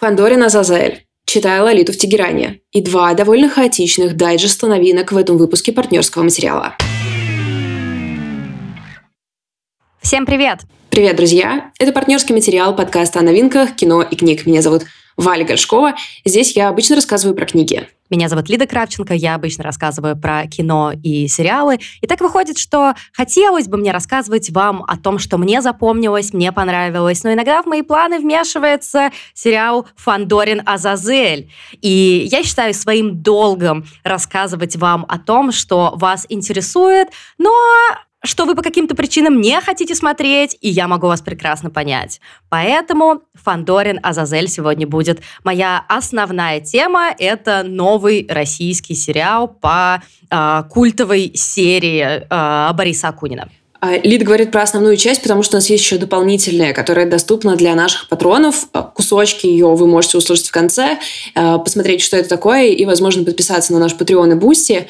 Фандорин Азазель. Читаю Лолиту в Тегеране. И два довольно хаотичных дайджеста новинок в этом выпуске партнерского материала. Всем привет! Привет, друзья! Это партнерский материал подкаста о новинках, кино и книг. Меня зовут Валя Горшкова. Здесь я обычно рассказываю про книги. Меня зовут Лида Кравченко, я обычно рассказываю про кино и сериалы. И так выходит, что хотелось бы мне рассказывать вам о том, что мне запомнилось, мне понравилось, но иногда в мои планы вмешивается сериал «Фандорин Азазель». И я считаю своим долгом рассказывать вам о том, что вас интересует, но что вы по каким-то причинам не хотите смотреть, и я могу вас прекрасно понять. Поэтому Фандорин Азазель сегодня будет моя основная тема. Это новый российский сериал по э, культовой серии э, Бориса Акунина. А, Лид говорит про основную часть, потому что у нас есть еще дополнительная, которая доступна для наших патронов. Кусочки ее вы можете услышать в конце, посмотреть, что это такое, и, возможно, подписаться на наш Patreon и Boosty.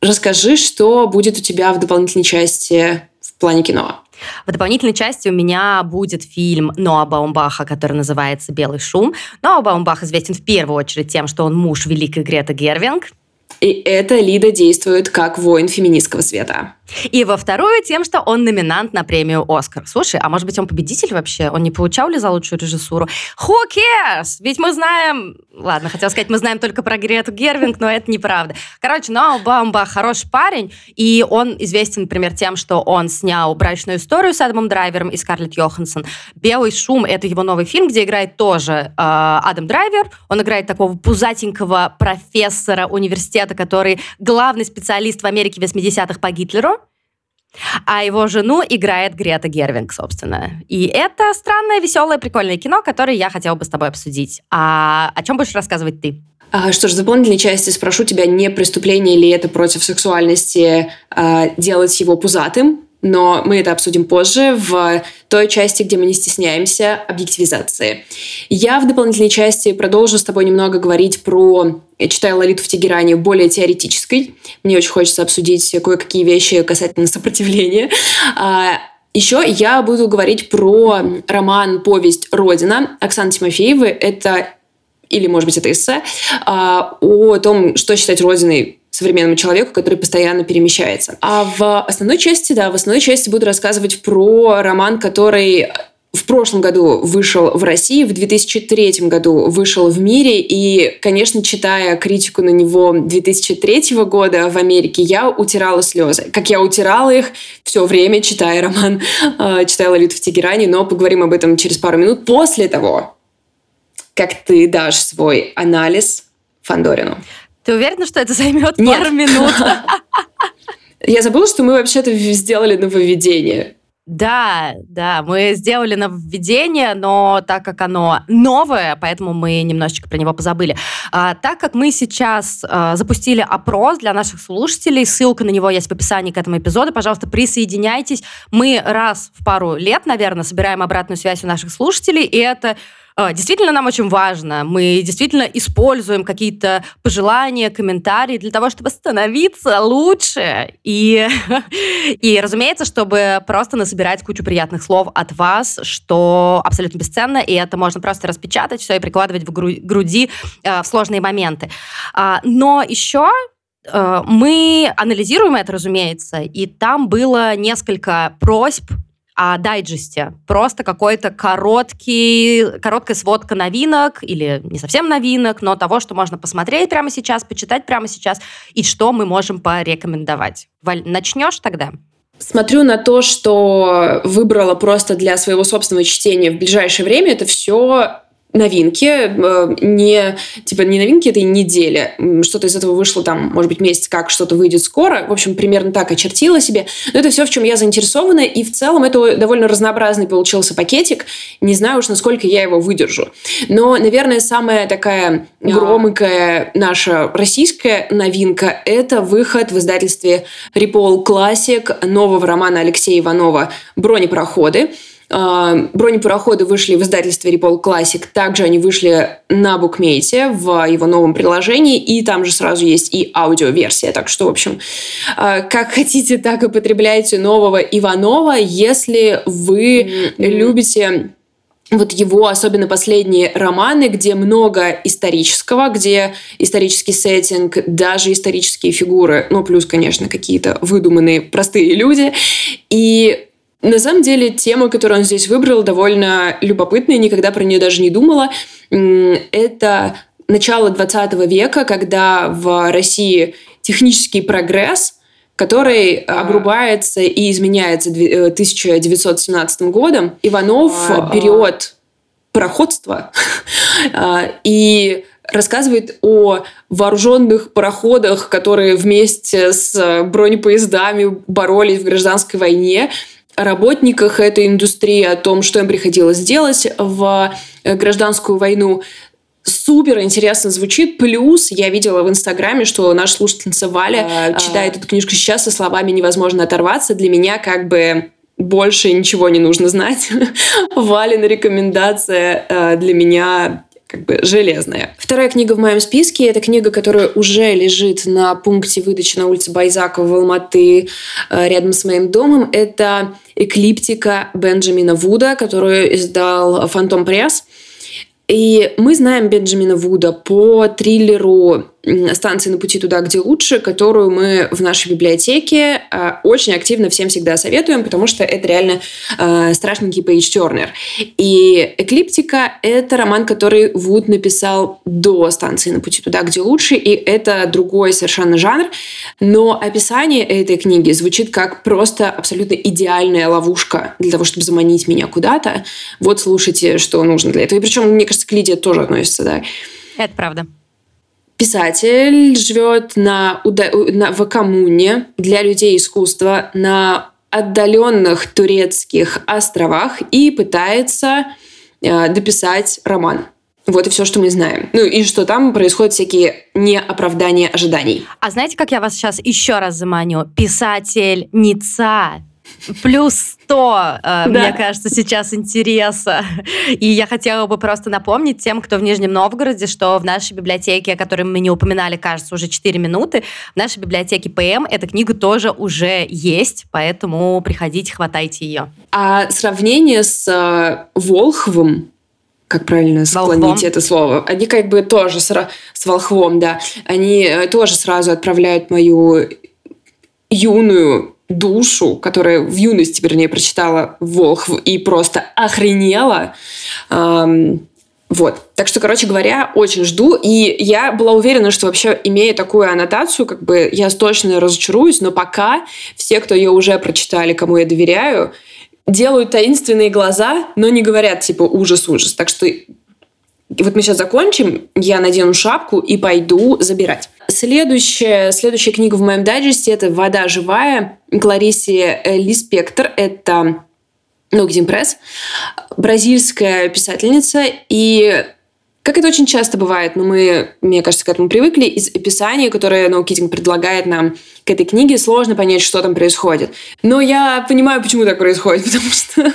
Расскажи, что будет у тебя в дополнительной части в плане кино. В дополнительной части у меня будет фильм Ноа Баумбаха, который называется «Белый шум». Ноа Баумбах известен в первую очередь тем, что он муж великой Греты Гервиг. И эта Лида действует как воин феминистского света. И во вторую тем, что он номинант на премию «Оскар». Слушай, а может быть он победитель вообще? Он не получал ли за лучшую режиссуру? Who cares? Ведь мы знаем... Ладно, хотел сказать, мы знаем только про Грету Гервинг, но это неправда. Короче, Ноа Баумбах хороший парень, и он известен, например, тем, что он снял «Брачную историю» с Адамом Драйвером и Скарлетт Йоханссон. «Белый шум» — это его новый фильм, где играет тоже э, Адам Драйвер. Он играет такого пузатенького профессора университета, который главный специалист в Америке 80-х по Гитлеру. А его жену играет Грета Гервинг, собственно. И это странное, веселое, прикольное кино, которое я хотела бы с тобой обсудить. А о чем будешь рассказывать ты? А, что ж, в дополнительной части спрошу тебя, не преступление ли это против сексуальности а, делать его пузатым, но мы это обсудим позже в той части, где мы не стесняемся объективизации. Я в дополнительной части продолжу с тобой немного говорить про... Я читаю Лолиту в Тегеране более теоретической. Мне очень хочется обсудить кое-какие вещи касательно сопротивления. А, Еще я буду говорить про роман «Повесть Родина» Оксаны Тимофеевой. Это или, может быть, это эссе, а, о том, что считать родиной современному человеку, который постоянно перемещается. А в основной части, да, в основной части буду рассказывать про роман, который в прошлом году вышел в России, в 2003 году вышел в мире, и, конечно, читая критику на него 2003 года в Америке, я утирала слезы. Как я утирала их все время, читая роман, э, читая «Лолиту в Тегеране», но поговорим об этом через пару минут после того, как ты дашь свой анализ Фандорину. Ты уверена, что это займет Нет. пару минут? Я забыла, что мы вообще-то сделали нововведение. Да, да, мы сделали нововведение, но так как оно новое, поэтому мы немножечко про него позабыли. А, так как мы сейчас а, запустили опрос для наших слушателей, ссылка на него есть в описании к этому эпизоду, пожалуйста, присоединяйтесь. Мы раз в пару лет, наверное, собираем обратную связь у наших слушателей, и это действительно нам очень важно. Мы действительно используем какие-то пожелания, комментарии для того, чтобы становиться лучше. И, и разумеется, чтобы просто насобирать кучу приятных слов от вас, что абсолютно бесценно, и это можно просто распечатать все и прикладывать в груди э, в сложные моменты. А, но еще э, мы анализируем это, разумеется, и там было несколько просьб о дайджесте. Просто какой-то короткий, короткая сводка новинок, или не совсем новинок, но того, что можно посмотреть прямо сейчас, почитать прямо сейчас, и что мы можем порекомендовать. Валь, начнешь тогда? Смотрю на то, что выбрала просто для своего собственного чтения в ближайшее время. Это все новинки, э, не, типа, не новинки этой недели. Что-то из этого вышло там, может быть, месяц как, что-то выйдет скоро. В общем, примерно так очертила себе. Но это все, в чем я заинтересована. И в целом это довольно разнообразный получился пакетик. Не знаю уж, насколько я его выдержу. Но, наверное, самая такая громкая наша российская новинка – это выход в издательстве Репол Классик нового романа Алексея Иванова «Бронепроходы». А, бронепароходы вышли в издательстве Repol Classic. Также они вышли на букмейте в его новом приложении. И там же сразу есть и аудиоверсия. Так что, в общем, а, как хотите, так и потребляйте нового Иванова, если вы mm-hmm. любите вот его, особенно последние романы, где много исторического, где исторический сеттинг, даже исторические фигуры, ну, плюс, конечно, какие-то выдуманные простые люди. И на самом деле тема, которую он здесь выбрал, довольно любопытная, никогда про нее даже не думала. Это начало 20 века, когда в России технический прогресс – который обрубается и изменяется 1917 э, годом. Иванов берет пароходство а, и рассказывает о вооруженных пароходах, которые вместе с бронепоездами боролись в гражданской войне, работниках этой индустрии, о том, что им приходилось делать в э, гражданскую войну супер интересно звучит. Плюс я видела в Инстаграме, что наша слушательница Валя а, читает эту книжку сейчас со словами «невозможно оторваться». Для меня как бы больше ничего не нужно знать. Валина рекомендация э, для меня как бы железная. Вторая книга в моем списке – это книга, которая уже лежит на пункте выдачи на улице Байзакова в Алматы э, рядом с моим домом. Это «Эклиптика» Бенджамина Вуда, которую издал «Фантом Пресс». И мы знаем Бенджамина Вуда по триллеру станции на пути туда, где лучше, которую мы в нашей библиотеке э, очень активно всем всегда советуем, потому что это реально э, страшненький Пейдж Тернер. И «Эклиптика» — это роман, который Вуд написал до станции на пути туда, где лучше, и это другой совершенно жанр, но описание этой книги звучит как просто абсолютно идеальная ловушка для того, чтобы заманить меня куда-то. Вот слушайте, что нужно для этого. И причем, мне кажется, к Лидии тоже относится, да. Это правда. Писатель живет на, на, в коммуне для людей искусства на отдаленных турецких островах и пытается э, дописать роман. Вот и все, что мы знаем. Ну и что там происходят всякие неоправдания ожиданий. А знаете, как я вас сейчас еще раз заманю? Писатель Ница плюс 100, э, да. мне кажется, сейчас интереса. И я хотела бы просто напомнить тем, кто в Нижнем Новгороде, что в нашей библиотеке, о которой мы не упоминали, кажется, уже 4 минуты, в нашей библиотеке ПМ эта книга тоже уже есть, поэтому приходите, хватайте ее. А сравнение с э, Волховым, как правильно склонить это слово. Они как бы тоже с, с волхвом, да. Они э, тоже сразу отправляют мою юную душу, которая в юности, вернее, прочитала Волхв и просто охренела. Эм, вот. Так что, короче говоря, очень жду. И я была уверена, что вообще, имея такую аннотацию, как бы я точно разочаруюсь, но пока все, кто ее уже прочитали, кому я доверяю, делают таинственные глаза, но не говорят типа ужас-ужас. Так что вот мы сейчас закончим, я надену шапку и пойду забирать. Следующая, следующая книга в моем дайджесте – это «Вода живая» Клариси Лиспектор. Это Ногдин Пресс, бразильская писательница. И как это очень часто бывает, но мы, мне кажется, к этому привыкли, из описания, которое No Kidding предлагает нам к этой книге, сложно понять, что там происходит. Но я понимаю, почему так происходит, потому что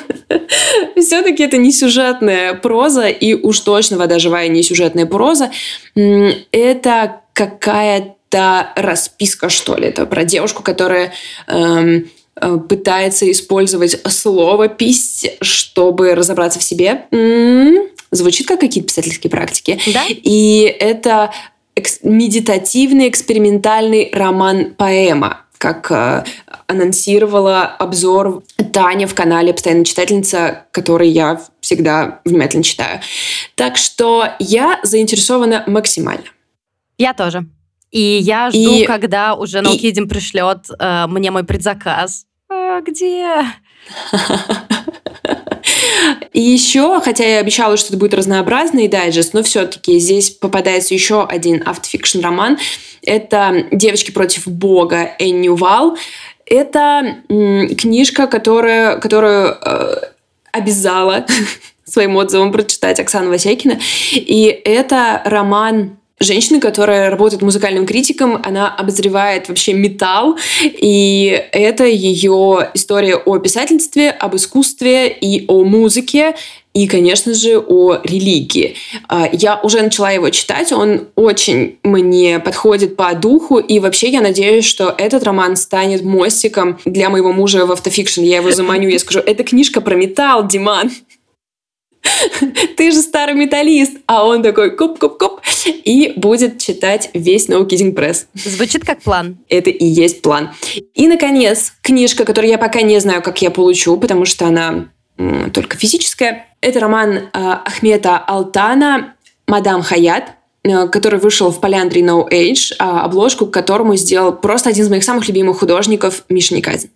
все-таки это не сюжетная проза, и уж точно «Вода живая» не сюжетная проза. Это какая-то расписка, что ли. Это про девушку, которая эм, э, пытается использовать слово «пись», чтобы разобраться в себе. М-м-м звучит как какие-то писательские практики. Да? И это экс- медитативный экспериментальный роман-поэма как э, анонсировала обзор Таня в канале «Постоянная читательница», который я всегда внимательно читаю. Так что я заинтересована максимально. Я тоже. И я жду, и, когда уже Ноукидим и... пришлет э, мне мой предзаказ. А, где? И еще, хотя я обещала, что это будет разнообразный дайджест, но все-таки здесь попадается еще один автофикшн роман. Это «Девочки против Бога» Энни Вал. Это книжка, которая, которую э, обязала своим отзывом прочитать Оксана Васякина. И это роман женщины, которая работает музыкальным критиком, она обозревает вообще металл, и это ее история о писательстве, об искусстве и о музыке, и, конечно же, о религии. А, я уже начала его читать, он очень мне подходит по духу, и вообще я надеюсь, что этот роман станет мостиком для моего мужа в автофикшн. Я его заманю, я скажу, это книжка про металл, Диман. ты же старый металлист. А он такой коп-коп-коп и будет читать весь No Kidding Press. Звучит как план. Это и есть план. И, наконец, книжка, которую я пока не знаю, как я получу, потому что она только физическая. Это роман э, Ахмета Алтана «Мадам Хаят». Э, который вышел в Полиандре No Age, а, обложку к которому сделал просто один из моих самых любимых художников Миша Никатин.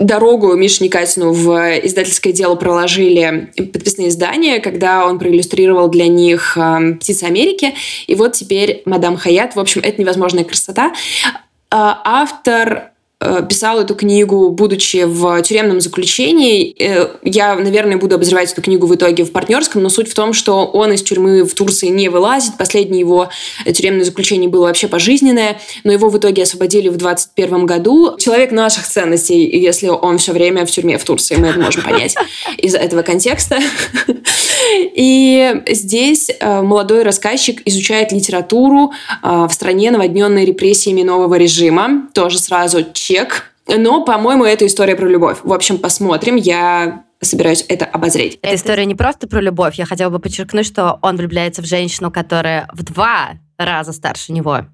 Дорогу Мише Никатину в издательское дело проложили подписные издания, когда он проиллюстрировал для них э, «Птицы Америки». И вот теперь «Мадам Хаят». В общем, это невозможная красота. А, автор писал эту книгу, будучи в тюремном заключении. Э, я, наверное, буду обозревать эту книгу в итоге в партнерском, но суть в том, что он из тюрьмы в Турции не вылазит. Последнее его тюремное заключение было вообще пожизненное, но его в итоге освободили в 21 году. Человек наших ценностей, если он все время в тюрьме в Турции, мы это можем понять из этого контекста. И здесь э, молодой рассказчик изучает литературу в стране, наводненной репрессиями нового режима. Тоже сразу чек. Но, по-моему, это история про любовь. В общем, посмотрим. Я собираюсь это обозреть. Эта история не просто про любовь. Я хотела бы подчеркнуть, что он влюбляется в женщину, которая в два раза старше него.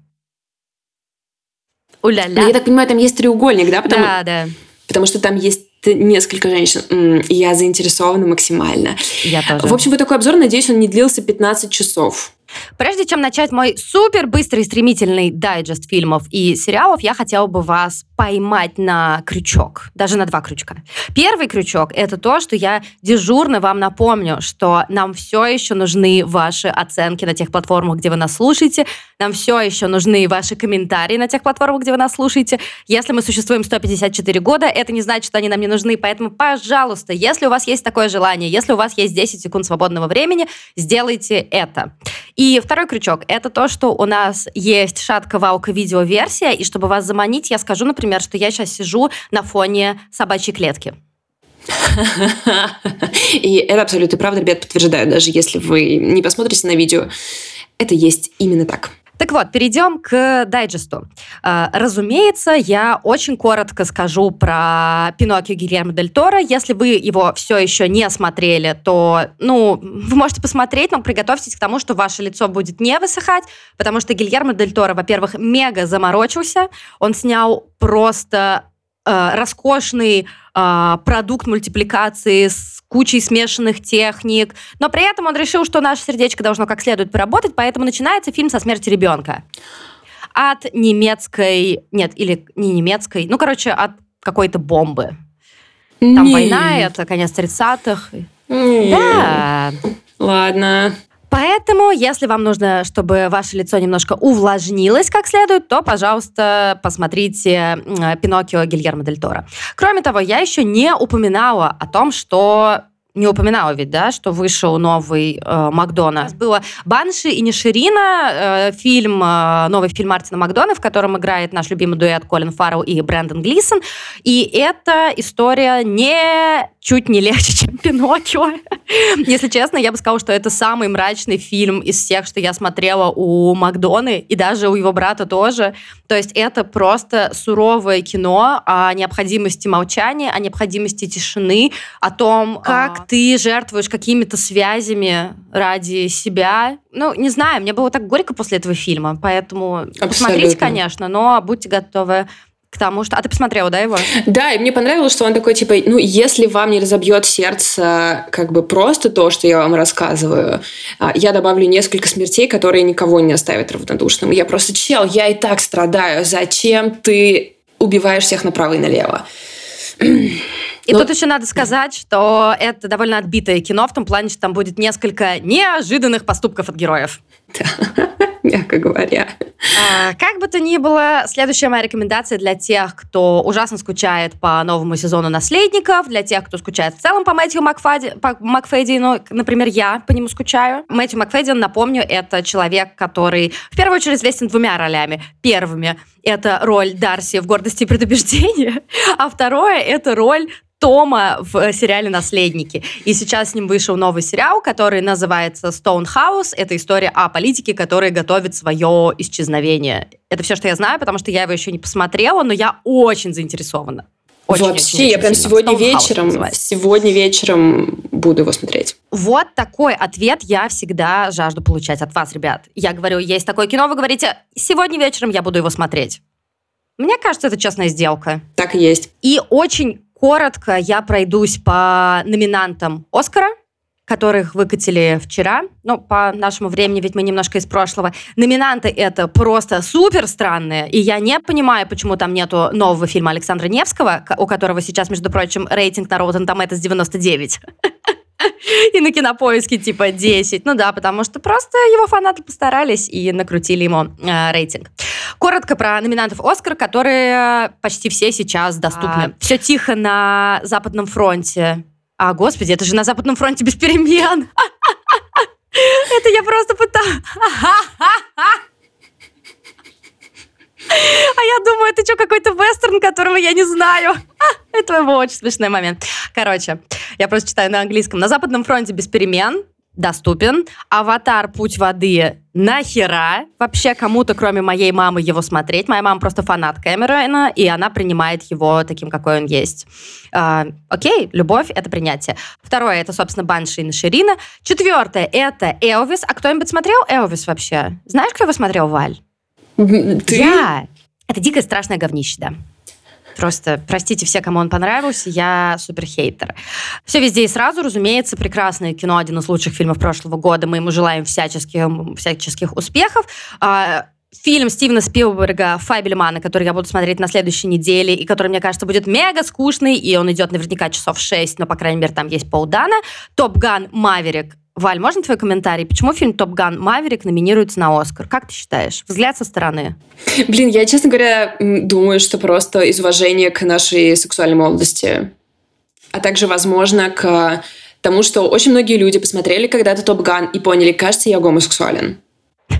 Уля-ля. Я так понимаю, там есть треугольник, да? Потому... Да, да. Потому что там есть несколько женщин. Я заинтересована максимально. Я тоже. В общем, вот такой обзор, надеюсь, он не длился 15 часов. Прежде чем начать мой супер быстрый стремительный дайджест фильмов и сериалов, я хотела бы вас поймать на крючок, даже на два крючка. Первый крючок — это то, что я дежурно вам напомню, что нам все еще нужны ваши оценки на тех платформах, где вы нас слушаете, нам все еще нужны ваши комментарии на тех платформах, где вы нас слушаете. Если мы существуем 154 года, это не значит, что они нам не нужны, поэтому, пожалуйста, если у вас есть такое желание, если у вас есть 10 секунд свободного времени, сделайте это. И второй крючок — это то, что у нас есть шатка-ваука-видео-версия, и чтобы вас заманить, я скажу, например, что я сейчас сижу на фоне собачьей клетки. И это абсолютно правда, ребят, подтверждаю, даже если вы не посмотрите на видео, это есть именно так. Так вот, перейдем к дайджесту. А, разумеется, я очень коротко скажу про Пиноккио Гильермо Дель Торо. Если вы его все еще не смотрели, то, ну, вы можете посмотреть, но приготовьтесь к тому, что ваше лицо будет не высыхать, потому что Гильермо Дель Торо, во-первых, мега заморочился. Он снял просто э, роскошный э, продукт мультипликации с кучей смешанных техник, но при этом он решил, что наше сердечко должно как следует поработать, поэтому начинается фильм со смерти ребенка. От немецкой, нет, или не немецкой, ну, короче, от какой-то бомбы. Там не. война, это конец 30-х. Да. Ладно. Поэтому, если вам нужно, чтобы ваше лицо немножко увлажнилось как следует, то, пожалуйста, посмотрите «Пиноккио» Гильермо Дель Торо. Кроме того, я еще не упоминала о том, что не упоминала ведь, да, что вышел новый э, Макдона. Было «Банши и Ниширина», э, фильм, э, новый фильм Мартина Макдона, в котором играет наш любимый дуэт Колин Фаррелл и Брэндон Глисон. И эта история не чуть не легче, чем «Пиноккио». Если честно, я бы сказала, что это самый мрачный фильм из всех, что я смотрела у Макдоны, и даже у его брата тоже. То есть это просто суровое кино о необходимости молчания, о необходимости тишины, о том, как ты жертвуешь какими-то связями ради себя. Ну, не знаю, мне было так горько после этого фильма, поэтому Абсолютно. посмотрите, конечно, но будьте готовы к тому, что... А ты посмотрела, да, его? Да, и мне понравилось, что он такой, типа, ну, если вам не разобьет сердце как бы просто то, что я вам рассказываю, а, я добавлю несколько смертей, которые никого не оставят равнодушным. Я просто, чел, я и так страдаю. Зачем ты убиваешь всех направо и налево? И Но... тут еще надо сказать, что это довольно отбитое кино, в том плане, что там будет несколько неожиданных поступков от героев. Да. мягко говоря. А, как бы то ни было, следующая моя рекомендация для тех, кто ужасно скучает по новому сезону «Наследников», для тех, кто скучает в целом по Мэтью Макфади, по Макфейди, ну, например, я по нему скучаю. Мэтью Макфейди, напомню, это человек, который в первую очередь известен двумя ролями. Первыми — это роль Дарси в «Гордости и предубеждении», а второе — это роль Тома в сериале «Наследники». И сейчас с ним вышел новый сериал, который называется «Stonehouse». Это история о политике, который готовит свое исчезновение. Это все, что я знаю, потому что я его еще не посмотрела, но я очень заинтересована. Очень, Вообще, очень, я прям сильно. сегодня вечером, сегодня вечером буду его смотреть. Вот такой ответ я всегда жажду получать от вас, ребят. Я говорю, есть такое кино, вы говорите, сегодня вечером я буду его смотреть. Мне кажется, это честная сделка. Так и есть. И очень коротко я пройдусь по номинантам Оскара, которых выкатили вчера. Ну, по нашему времени, ведь мы немножко из прошлого. Номинанты это просто супер странные. И я не понимаю, почему там нету нового фильма Александра Невского, ко- у которого сейчас, между прочим, рейтинг на Rotten Tomatoes 99. И на кинопоиске типа 10. Ну да, потому что просто его фанаты постарались и накрутили ему э, рейтинг. Коротко про номинантов Оскар, которые почти все сейчас доступны. Все тихо на Западном фронте. А, господи, это же на Западном фронте без перемен. Это я просто пытаюсь... А я думаю, это что, какой-то вестерн, которого я не знаю? Это был очень смешной момент. Короче, я просто читаю на английском. На Западном фронте без перемен доступен. Аватар «Путь воды» нахера вообще кому-то, кроме моей мамы, его смотреть. Моя мама просто фанат Кэмерона, и она принимает его таким, какой он есть. А, окей, любовь — это принятие. Второе — это, собственно, Банши и Наширина. Четвертое — это Элвис. А кто-нибудь смотрел Элвис вообще? Знаешь, кто его смотрел, Валь? Ты? Я. Это дикое страшное говнище, да. Просто, простите все, кому он понравился, я супер хейтер. Все везде и сразу, разумеется, прекрасное кино, один из лучших фильмов прошлого года. Мы ему желаем всяческих, всяческих успехов. А, Фильм Стивена Спилберга «Фабельмана», который я буду смотреть на следующей неделе, и который, мне кажется, будет мега скучный, и он идет наверняка часов 6, но, по крайней мере, там есть полдана. «Топ Ган Маверик». Валь, можно твой комментарий? Почему фильм «Топ Ган Маверик» номинируется на Оскар? Как ты считаешь? Взгляд со стороны. Блин, я, честно говоря, думаю, что просто из уважения к нашей сексуальной молодости, а также, возможно, к тому, что очень многие люди посмотрели когда-то «Топ Ган» и поняли, кажется, я гомосексуален.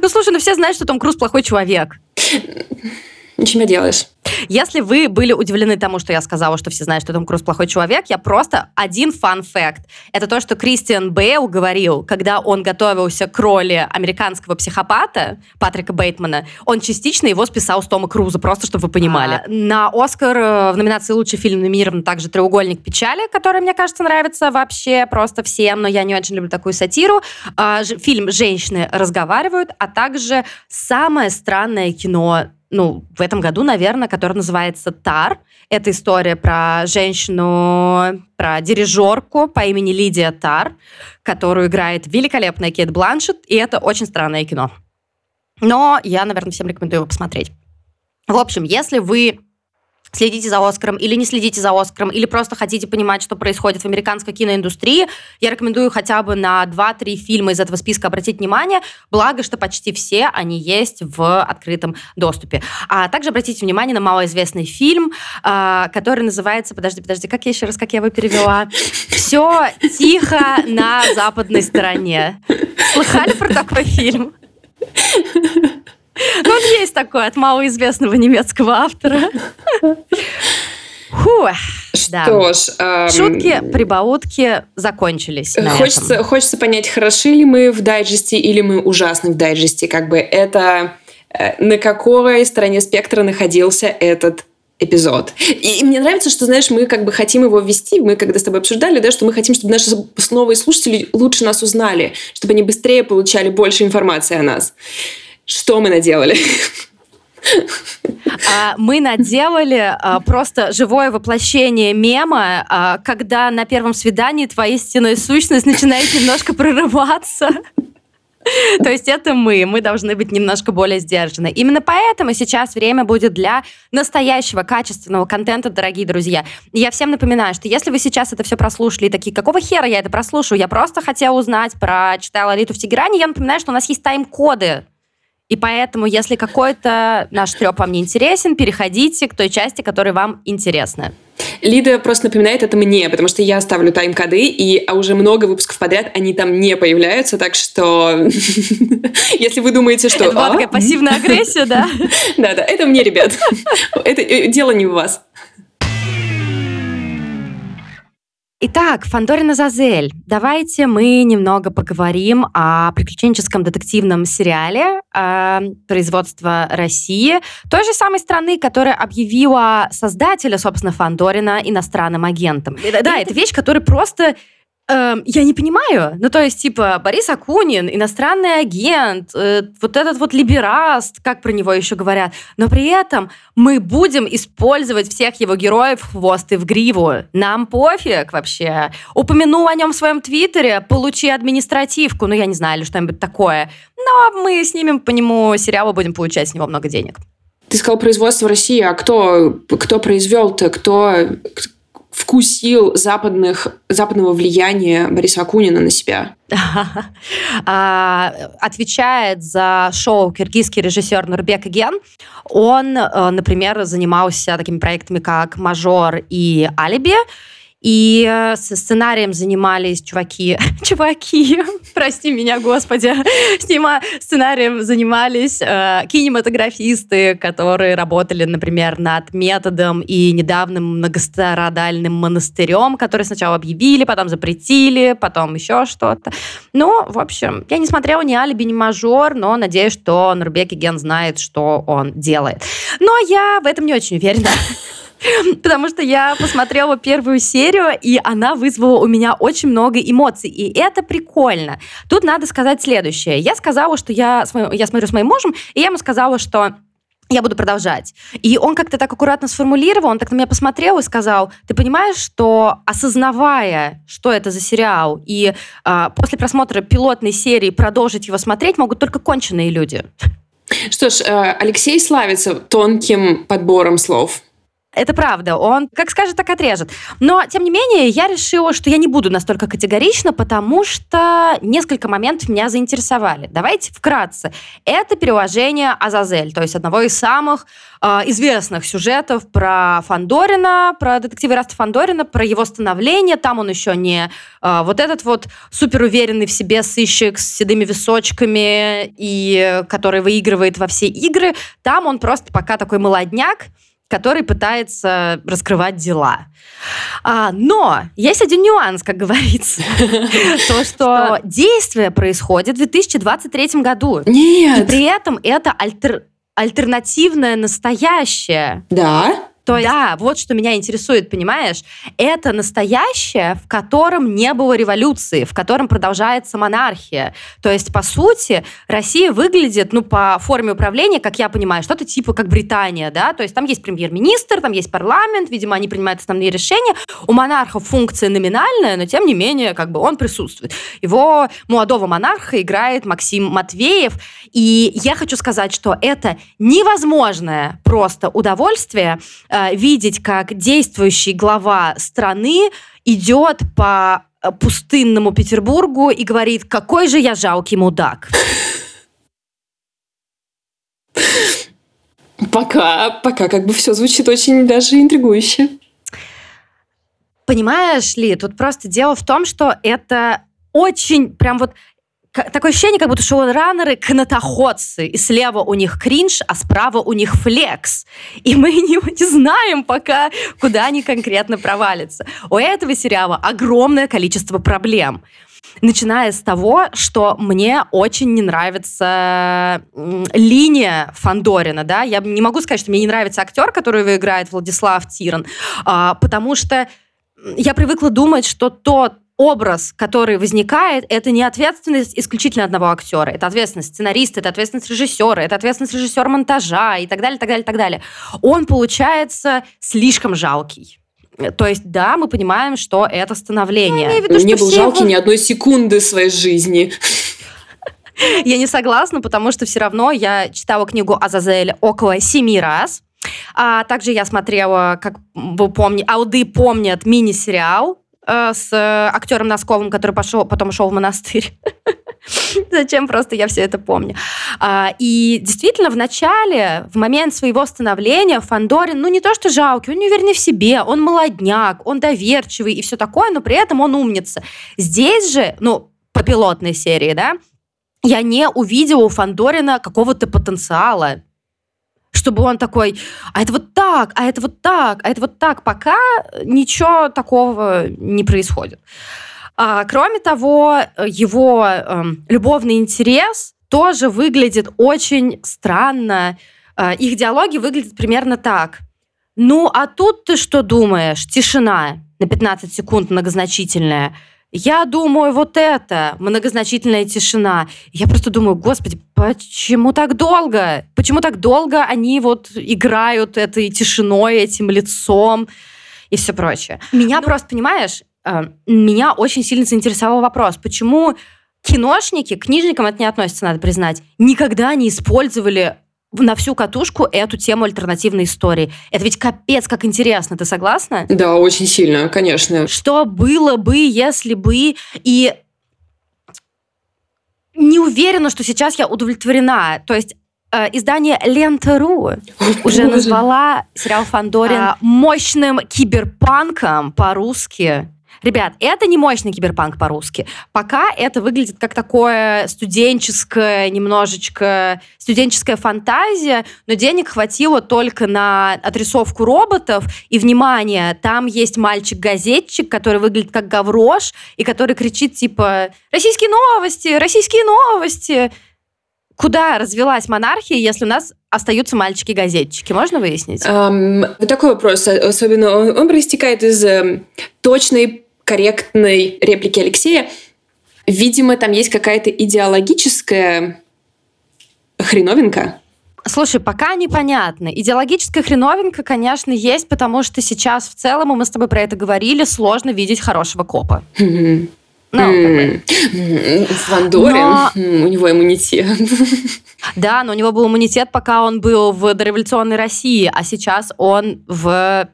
Ну, слушай, ну все знают, что Том Круз плохой человек. Ничего не делаешь. Если вы были удивлены тому, что я сказала, что все знают, что Том Круз плохой человек, я просто один fun fact. Это то, что Кристиан Бейл говорил, когда он готовился к роли американского психопата Патрика Бейтмана, он частично его списал с Тома Круза, просто чтобы вы понимали. А, на Оскар э, в номинации «Лучший фильм» номинирован также «Треугольник печали», который, мне кажется, нравится вообще просто всем, но я не очень люблю такую сатиру. А, фильм «Женщины разговаривают», а также самое странное кино ну, в этом году, наверное, который называется «Тар». Это история про женщину, про дирижерку по имени Лидия Тар, которую играет великолепная Кейт Бланшет, и это очень странное кино. Но я, наверное, всем рекомендую его посмотреть. В общем, если вы следите за Оскаром или не следите за Оскаром, или просто хотите понимать, что происходит в американской киноиндустрии, я рекомендую хотя бы на 2-3 фильма из этого списка обратить внимание, благо, что почти все они есть в открытом доступе. А также обратите внимание на малоизвестный фильм, а, который называется, подожди, подожди, как я еще раз, как я его перевела? «Все тихо на западной стороне». Слыхали про такой фильм? Ну, есть такой от малоизвестного немецкого автора. Фу, да. Что ж... эм, Шутки, прибаутки закончились Хочется, этом. хочется понять, хороши ли мы в дайджесте или мы ужасны в дайджесте. Как бы это... э, На какой стороне спектра находился этот эпизод. И мне нравится, что, знаешь, мы как бы хотим его ввести, мы когда с тобой обсуждали, да, что мы хотим, чтобы наши новые слушатели лучше нас узнали, чтобы они быстрее получали больше информации о нас. Что мы наделали? А, Мы наделали а, просто живое воплощение мема, а, когда на первом свидании твоя истинная сущность начинает немножко прорываться. То есть это мы, мы должны быть немножко более сдержаны. Именно поэтому сейчас время будет для настоящего качественного контента, дорогие друзья. Я всем напоминаю, что если вы сейчас это все прослушали и такие, какого хера я это прослушаю? Я просто хотела узнать про «Читала Лолиту в Тегеране». Я напоминаю, что у нас есть тайм-коды. И поэтому, если какой-то наш треп вам не интересен, переходите к той части, которая вам интересна. Лида просто напоминает это мне, потому что я ставлю тайм-коды, и а уже много выпусков подряд они там не появляются, так что если вы думаете, что... Это была «А, такая пассивная агрессия, да? Да-да, это мне, ребят. Это э, дело не в вас. Итак, Фандорина Зазель. Давайте мы немного поговорим о приключенческом детективном сериале э, производства России, той же самой страны, которая объявила создателя, собственно, Фандорина иностранным агентом. Да, это вещь, которая просто Эм, я не понимаю. Ну, то есть, типа, Борис Акунин, иностранный агент, э, вот этот вот либераст, как про него еще говорят. Но при этом мы будем использовать всех его героев в хвост и в гриву. Нам пофиг вообще. Упомяну о нем в своем твиттере, получи административку, ну, я не знаю, или что-нибудь такое. Но мы снимем по нему сериал и будем получать с него много денег. Ты сказал производство России, а кто, кто произвел-то, кто, вкусил западных, западного влияния Бориса Акунина на себя? А, отвечает за шоу киргизский режиссер Нурбек Иген. Он, э, например, занимался такими проектами, как «Мажор» и «Алиби». И э, со сценарием занимались чуваки, чуваки, прости меня, господи, снима, сценарием занимались э, кинематографисты, которые работали, например, над методом и недавним многострадальным монастырем, который сначала объявили, потом запретили, потом еще что-то. Ну, в общем, я не смотрела ни «Алиби», ни «Мажор», но надеюсь, что Нурбек Ген знает, что он делает. Но я в этом не очень уверена. Потому что я посмотрела первую серию, и она вызвала у меня очень много эмоций. И это прикольно. Тут надо сказать следующее. Я сказала, что я, я смотрю с моим мужем, и я ему сказала, что я буду продолжать. И он как-то так аккуратно сформулировал, он так на меня посмотрел и сказал, ты понимаешь, что осознавая, что это за сериал, и э, после просмотра пилотной серии продолжить его смотреть могут только конченые люди. Что ж, э, Алексей славится тонким подбором слов. Это правда. Он как скажет, так отрежет. Но, тем не менее, я решила, что я не буду настолько категорична, потому что несколько моментов меня заинтересовали. Давайте вкратце. Это переложение Азазель, то есть одного из самых э, известных сюжетов про Фандорина, про детектива Раста Фандорина, про его становление. Там он еще не э, вот этот вот суперуверенный в себе сыщик с седыми височками и который выигрывает во все игры. Там он просто пока такой молодняк, который пытается раскрывать дела. А, но есть один нюанс, как говорится. То, что действие происходит в 2023 году. Нет. И при этом это альтернативное настоящее. Да. То есть, да, вот что меня интересует, понимаешь? Это настоящее, в котором не было революции, в котором продолжается монархия. То есть, по сути, Россия выглядит, ну, по форме управления, как я понимаю, что-то типа как Британия, да? То есть там есть премьер-министр, там есть парламент, видимо, они принимают основные решения. У монарха функция номинальная, но тем не менее, как бы он присутствует. Его молодого монарха играет Максим Матвеев. И я хочу сказать, что это невозможное просто удовольствие э, видеть, как действующий глава страны идет по э, пустынному Петербургу и говорит, какой же я жалкий мудак. Пока, пока как бы все звучит очень даже интригующе. Понимаешь ли, тут просто дело в том, что это очень прям вот такое ощущение, как будто шоураннеры канатоходцы, и слева у них кринж, а справа у них флекс. И мы не, не знаем пока, куда они конкретно провалятся. У этого сериала огромное количество проблем. Начиная с того, что мне очень не нравится линия Фандорина, да, я не могу сказать, что мне не нравится актер, который его играет Владислав Тиран, а, потому что я привыкла думать, что тот образ, который возникает, это не ответственность исключительно одного актера. Это ответственность сценариста, это ответственность режиссера, это ответственность режиссера монтажа и так далее, так далее, так далее. Он получается слишком жалкий. То есть, да, мы понимаем, что это становление. Я виду, не был жалкий его... ни одной секунды своей жизни. Я не согласна, потому что все равно я читала книгу Азазель около семи раз. А также я смотрела, как вы помните, ауды помнят мини-сериал Э, с э, актером Носковым, который пошел, потом ушел в монастырь. Зачем просто я все это помню. А, и действительно, в начале, в момент своего становления, Фандорин, ну не то что жалкий, он не уверенный в себе, он молодняк, он доверчивый и все такое, но при этом он умница. Здесь же, ну, по пилотной серии, да, я не увидела у Фандорина какого-то потенциала чтобы он такой, а это вот так а это вот так, а это вот так. Пока ничего такого не происходит. А, кроме того, его э, любовный интерес тоже выглядит очень странно. Э, их диалоги выглядят примерно так. Ну, а тут ты что думаешь? Тишина на 15 секунд многозначительная. Я думаю, вот это, многозначительная тишина. Я просто думаю, господи, почему так долго? Почему так долго они вот играют этой тишиной, этим лицом и все прочее? Меня ну, просто, понимаешь, э, меня очень сильно заинтересовал вопрос, почему киношники, к книжникам это не относится, надо признать, никогда не использовали на всю катушку эту тему альтернативной истории. Это ведь капец как интересно, ты согласна? Да, очень сильно, конечно. Что было бы, если бы... И не уверена, что сейчас я удовлетворена. То есть э, издание Лента.ру уже назвала сериал Фандорин а, мощным киберпанком по-русски. Ребят, это не мощный киберпанк по-русски. Пока это выглядит как такое студенческое, немножечко студенческая фантазия, но денег хватило только на отрисовку роботов. И, внимание, там есть мальчик-газетчик, который выглядит как гаврош, и который кричит типа «Российские новости! Российские новости!» Куда развелась монархия, если у нас остаются мальчики-газетчики? Можно выяснить? Um, такой вопрос. Особенно он, он проистекает из э, точной корректной реплики Алексея. Видимо, там есть какая-то идеологическая хреновинка. Слушай, пока непонятно. Идеологическая хреновинка, конечно, есть, потому что сейчас в целом, и мы с тобой про это говорили, сложно видеть хорошего копа. Mm-hmm. Ну, mm-hmm. Но... у него иммунитет. Да, но у него был иммунитет, пока он был в дореволюционной России, а сейчас он в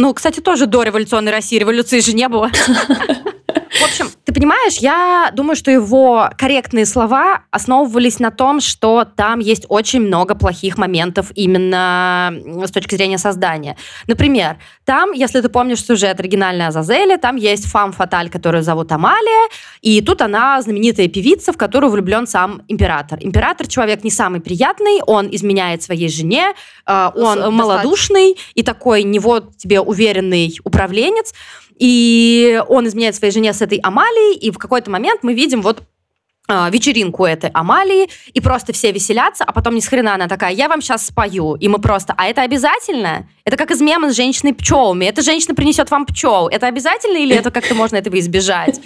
ну, кстати, тоже до революционной России революции же не было. В общем, понимаешь, я думаю, что его корректные слова основывались на том, что там есть очень много плохих моментов именно с точки зрения создания. Например, там, если ты помнишь сюжет оригинальной Азазели, там есть фам фаталь, которую зовут Амалия, и тут она знаменитая певица, в которую влюблен сам император. Император человек не самый приятный, он изменяет своей жене, э, он малодушный и такой не вот тебе уверенный управленец. И он изменяет своей жене с этой Амалией, и в какой-то момент мы видим вот вечеринку этой Амалии, и просто все веселятся, а потом ни с хрена она такая, я вам сейчас спою, и мы просто, а это обязательно? Это как из мема с женщиной пчелами. Эта женщина принесет вам пчел. Это обязательно или это как-то можно этого избежать?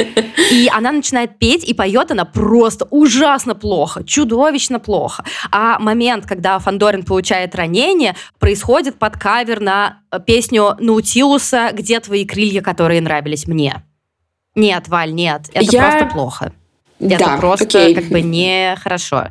И она начинает петь, и поет она просто ужасно плохо, чудовищно плохо. А момент, когда Фандорин получает ранение, происходит под кавер на э, песню Наутилуса «Где твои крылья, которые нравились мне?» Нет, Валь, нет, это я... просто плохо. Это да, просто окей. как бы нехорошо.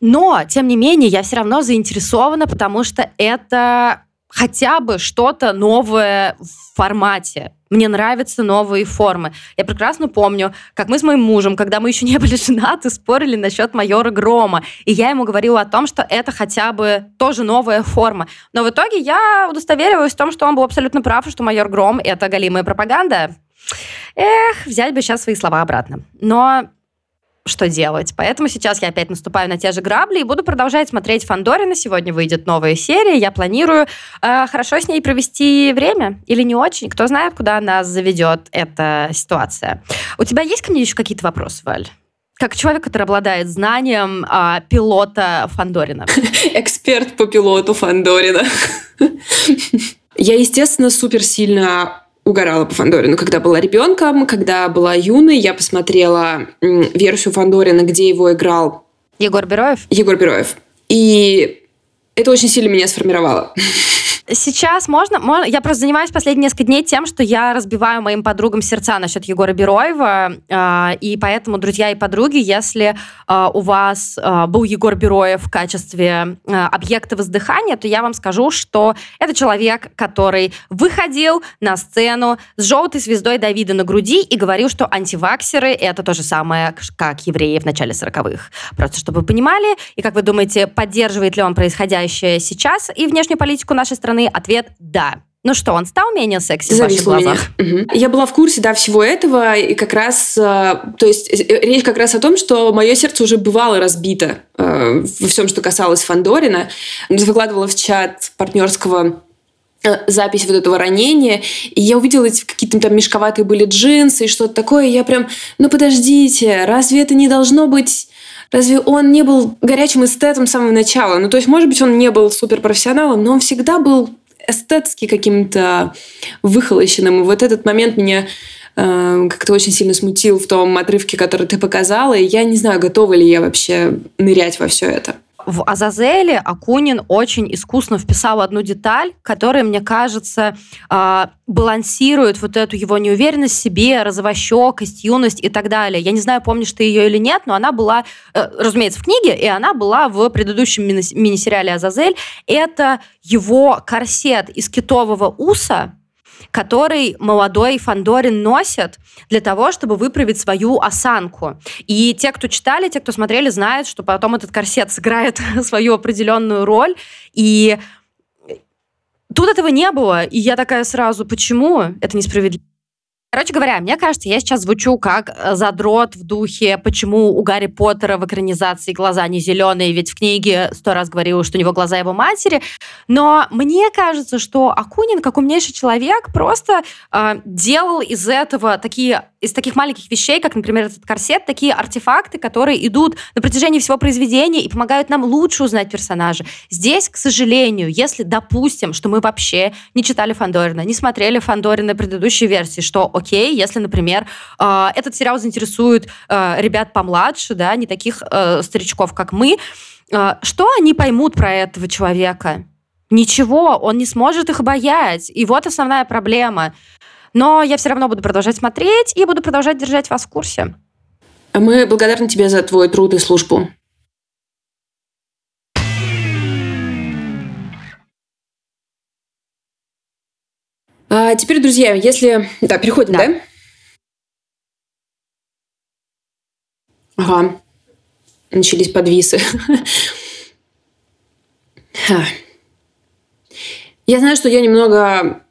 Но, тем не менее, я все равно заинтересована, потому что это хотя бы что-то новое в формате. Мне нравятся новые формы. Я прекрасно помню, как мы с моим мужем, когда мы еще не были женаты, спорили насчет майора Грома. И я ему говорила о том, что это хотя бы тоже новая форма. Но в итоге я удостовериваюсь в том, что он был абсолютно прав, что майор Гром — это галимая пропаганда. Эх, взять бы сейчас свои слова обратно. Но что делать. Поэтому сейчас я опять наступаю на те же грабли и буду продолжать смотреть Фандорина. Сегодня выйдет новая серия. Я планирую э, хорошо с ней провести время или не очень. Кто знает, куда нас заведет эта ситуация. У тебя есть ко мне еще какие-то вопросы, Валь? как человек, который обладает знанием а, пилота Фандорина. Эксперт по пилоту Фандорина. Я, естественно, супер сильно угорала по Фандорину, когда была ребенком, когда была юной, я посмотрела версию Фандорина, где его играл Егор Бероев. Егор Бероев. И это очень сильно меня сформировало. Сейчас можно, можно... Я просто занимаюсь последние несколько дней тем, что я разбиваю моим подругам сердца насчет Егора Бероева. Э, и поэтому, друзья и подруги, если э, у вас э, был Егор Бероев в качестве э, объекта воздыхания, то я вам скажу, что это человек, который выходил на сцену с желтой звездой Давида на груди и говорил, что антиваксеры — это то же самое, как евреи в начале 40-х. Просто чтобы вы понимали. И как вы думаете, поддерживает ли он происходящее сейчас и внешнюю политику нашей страны? Стороны, ответ «да». Ну что, он стал менее секси в ваших глазах? Угу. Я была в курсе, да, всего этого, и как раз, э, то есть э, речь как раз о том, что мое сердце уже бывало разбито э, во всем, что касалось Фандорина. Выкладывала в чат партнерского Э, запись вот этого ранения, и я увидела эти какие-то там мешковатые были джинсы и что-то такое, и я прям, ну подождите, разве это не должно быть... Разве он не был горячим эстетом с самого начала? Ну, то есть, может быть, он не был суперпрофессионалом, но он всегда был эстетски каким-то выхолощенным. И вот этот момент меня э, как-то очень сильно смутил в том отрывке, который ты показала. И я не знаю, готова ли я вообще нырять во все это в Азазеле Акунин очень искусно вписал одну деталь, которая, мне кажется, а, балансирует вот эту его неуверенность в себе, розовощекость, юность и так далее. Я не знаю, помнишь ты ее или нет, но она была, э, разумеется, в книге, и она была в предыдущем мини-сериале «Азазель». Это его корсет из китового уса, который молодой Фандорин носит для того, чтобы выправить свою осанку. И те, кто читали, те, кто смотрели, знают, что потом этот корсет сыграет свою определенную роль. И тут этого не было. И я такая сразу, почему это несправедливо? Короче говоря, мне кажется, я сейчас звучу как э, задрот в духе, почему у Гарри Поттера в экранизации глаза не зеленые, ведь в книге сто раз говорила, что у него глаза его матери. Но мне кажется, что Акунин, как умнейший человек, просто э, делал из этого такие из таких маленьких вещей, как, например, этот корсет, такие артефакты, которые идут на протяжении всего произведения и помогают нам лучше узнать персонажа. Здесь, к сожалению, если допустим, что мы вообще не читали Фандорина, не смотрели Фандорина предыдущей версии, что окей, если, например, э, этот сериал заинтересует э, ребят помладше, да, не таких э, старичков, как мы, что они поймут про этого человека? Ничего, он не сможет их обаять. И вот основная проблема. Но я все равно буду продолжать смотреть и буду продолжать держать вас в курсе. А мы благодарны тебе за твой труд и службу. А теперь, друзья, если... Да, переходим, да? да? Ага. Начались подвисы. Я знаю, что я немного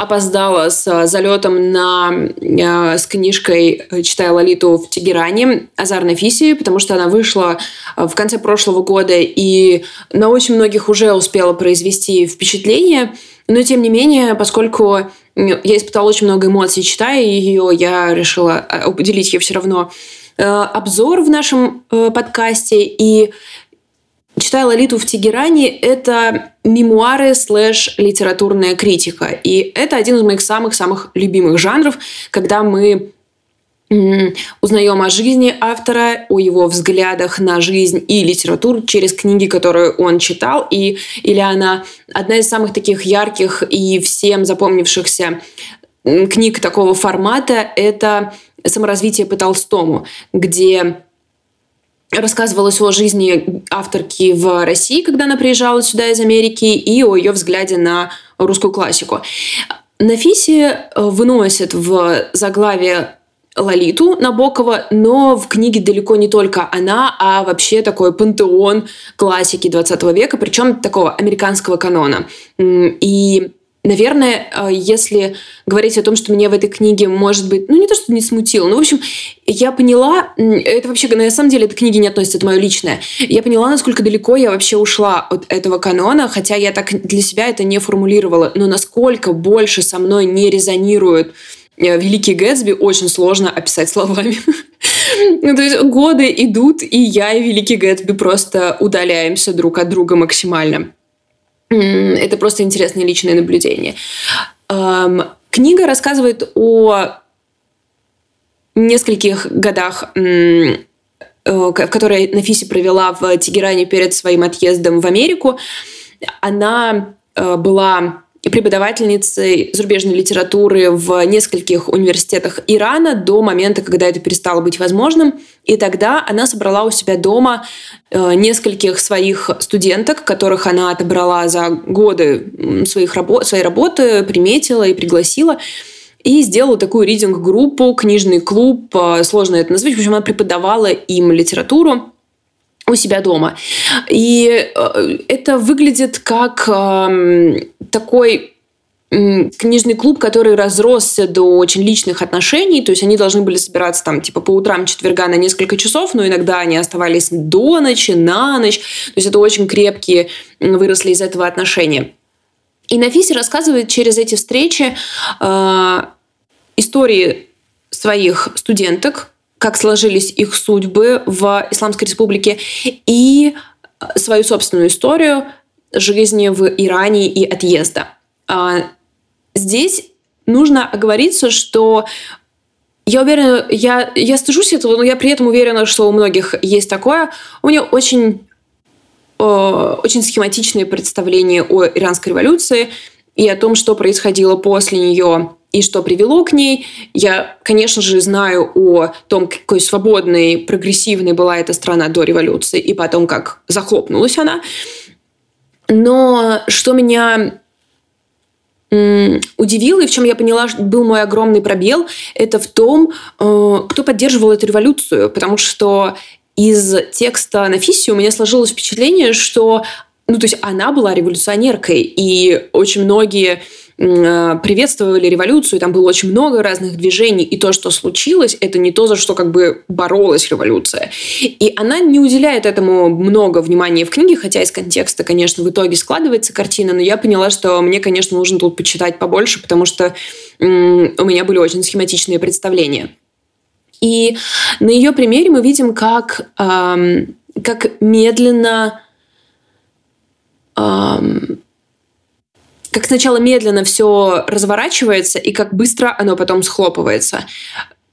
опоздала с э, залетом на, э, с книжкой «Читая Лолиту в Тегеране» Азар Нафиси, потому что она вышла э, в конце прошлого года и на очень многих уже успела произвести впечатление. Но, тем не менее, поскольку я испытала очень много эмоций, читая ее, я решила уделить ей все равно обзор в нашем подкасте. И «Читая Лолиту в Тегеране» — это мемуары слэш литературная критика. И это один из моих самых-самых любимых жанров, когда мы узнаем о жизни автора, о его взглядах на жизнь и литературу через книги, которые он читал. И или она одна из самых таких ярких и всем запомнившихся книг такого формата – это «Саморазвитие по Толстому», где рассказывалось о жизни авторки в России, когда она приезжала сюда из Америки, и о ее взгляде на русскую классику. Нафиси э, выносит в заглавие Лолиту Набокова, но в книге далеко не только она, а вообще такой пантеон классики 20 века, причем такого американского канона. И Наверное, э, если говорить о том, что меня в этой книге, может быть, ну не то, что не смутило, но, в общем, я поняла, это вообще, на самом деле, эта книга не относится, это мое личное, я поняла, насколько далеко я вообще ушла от этого канона, хотя я так для себя это не формулировала, но насколько больше со мной не резонирует э, Великий Гэтсби, очень сложно описать словами. Ну, то есть годы идут, и я и Великий Гэтсби просто удаляемся друг от друга максимально. Это просто интересное личное наблюдение. Книга рассказывает о нескольких годах, э, которые Нафиси провела в Тегеране перед своим отъездом в Америку. Она э, была преподавательницей зарубежной литературы в нескольких университетах Ирана до момента, когда это перестало быть возможным. И тогда она собрала у себя дома э, нескольких своих студенток, которых она отобрала за годы своих работ, своей работы, приметила и пригласила. И сделала такую ридинг-группу, книжный клуб, э, сложно это назвать. В общем, она преподавала им литературу у себя дома. И э, это выглядит как э, такой книжный клуб, который разросся до очень личных отношений, то есть они должны были собираться там типа по утрам четверга на несколько часов, но иногда они оставались до ночи, на ночь, то есть это очень крепкие выросли из этого отношения. И Нафиси рассказывает через эти встречи э, истории своих студенток, как сложились их судьбы в Исламской Республике, и свою собственную историю жизни в Иране и отъезда. А, здесь нужно оговориться, что я уверена, я, я стыжусь этого, но я при этом уверена, что у многих есть такое. У меня очень, э, очень схематичные представления о иранской революции и о том, что происходило после нее и что привело к ней. Я, конечно же, знаю о том, какой свободной, прогрессивной была эта страна до революции и потом, как захлопнулась она. Но что меня удивило и в чем я поняла, что был мой огромный пробел, это в том, э, кто поддерживал эту революцию. Потому что из текста Нафиси у меня сложилось впечатление, что ну, то есть она была революционеркой, и очень многие приветствовали революцию, там было очень много разных движений, и то, что случилось, это не то, за что как бы боролась революция. И она не уделяет этому много внимания в книге, хотя из контекста, конечно, в итоге складывается картина, но я поняла, что мне, конечно, нужно тут почитать побольше, потому что у меня были очень схематичные представления. И на ее примере мы видим, как, эм, как медленно эм, как сначала медленно все разворачивается и как быстро оно потом схлопывается.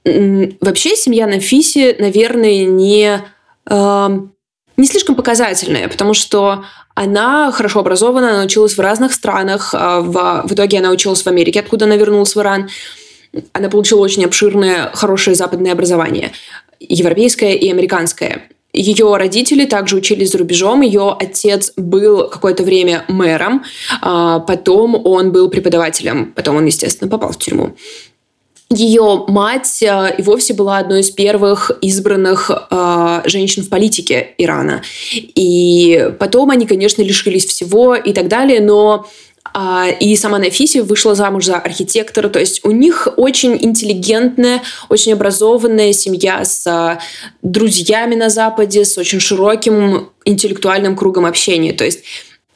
Вообще семья Нафиси, наверное, не, э, не слишком показательная, потому что она хорошо образована, она училась в разных странах. А в, в итоге она училась в Америке, откуда она вернулась в Иран. Она получила очень обширное, хорошее западное образование, европейское и американское. Ее родители также учились за рубежом. Ее отец был какое-то время мэром, а потом он был преподавателем, потом он, естественно, попал в тюрьму. Ее мать а, и вовсе была одной из первых избранных э, женщин в политике Ирана. И потом они, конечно, лишились всего и так далее, но и сама Нафиси вышла замуж за архитектора. То есть у них очень интеллигентная, очень образованная семья с а, друзьями на Западе, с очень широким интеллектуальным кругом общения. То есть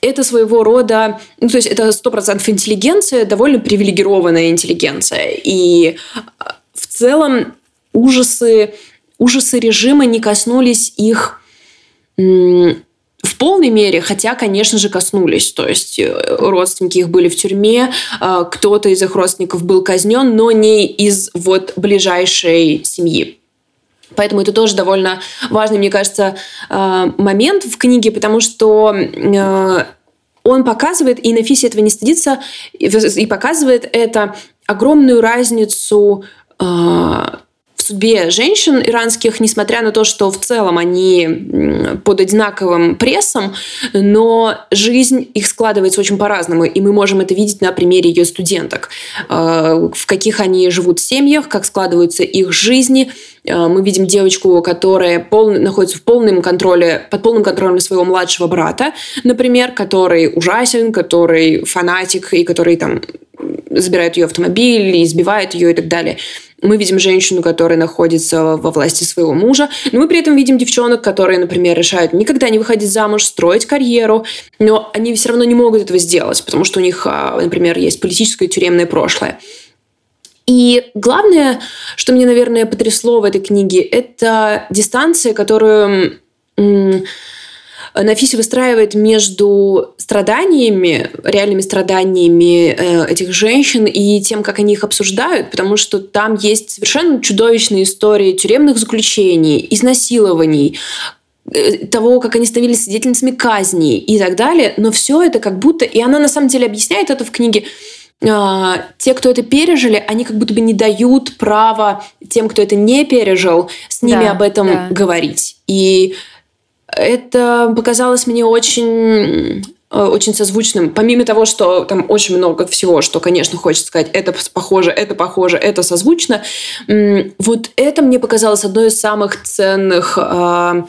это своего рода, ну, то есть это сто процентов интеллигенция, довольно привилегированная интеллигенция. И а, в целом ужасы, ужасы режима не коснулись их в полной мере, хотя, конечно же, коснулись. То есть э, родственники их были в тюрьме, э, кто-то из их родственников был казнен, но не из вот ближайшей семьи. Поэтому это тоже довольно важный, мне кажется, э, момент в книге, потому что он показывает, и Нафиси этого не стыдится, и показывает это огромную разницу в судьбе женщин иранских, несмотря на то, что в целом они под одинаковым прессом, но жизнь их складывается очень по-разному, и мы можем это видеть на примере ее студенток, э, в каких они живут семьях, как складываются их жизни. Э, мы видим девочку, которая пол, находится в полном контроле, под полным контролем своего младшего брата, например, который ужасен, который фанатик и который там забирает ее автомобиль, избивает ее и так далее. Мы видим женщину, которая находится во власти своего мужа, но мы при этом видим девчонок, которые, например, решают никогда не выходить замуж, строить карьеру, но они все равно не могут этого сделать, потому что у них, а, например, есть политическое тюремное прошлое. И главное, что мне, наверное, потрясло в этой книге, это дистанция, которую Нафиси выстраивает между страданиями, реальными страданиями э, этих женщин и тем, как они их обсуждают, потому что там есть совершенно чудовищные истории тюремных заключений, изнасилований, э, того, как они становились свидетельницами казни и так далее. Но все это как будто... И она на самом деле объясняет это в книге а, те, кто это пережили, они как будто бы не дают права тем, кто это не пережил, с ними да, об этом да. говорить. И это показалось мне очень э, очень созвучным. Помимо того, что там очень много всего, что, конечно, хочется сказать, это похоже, это похоже, это созвучно, вот это мне показалось одной из самых ценных э,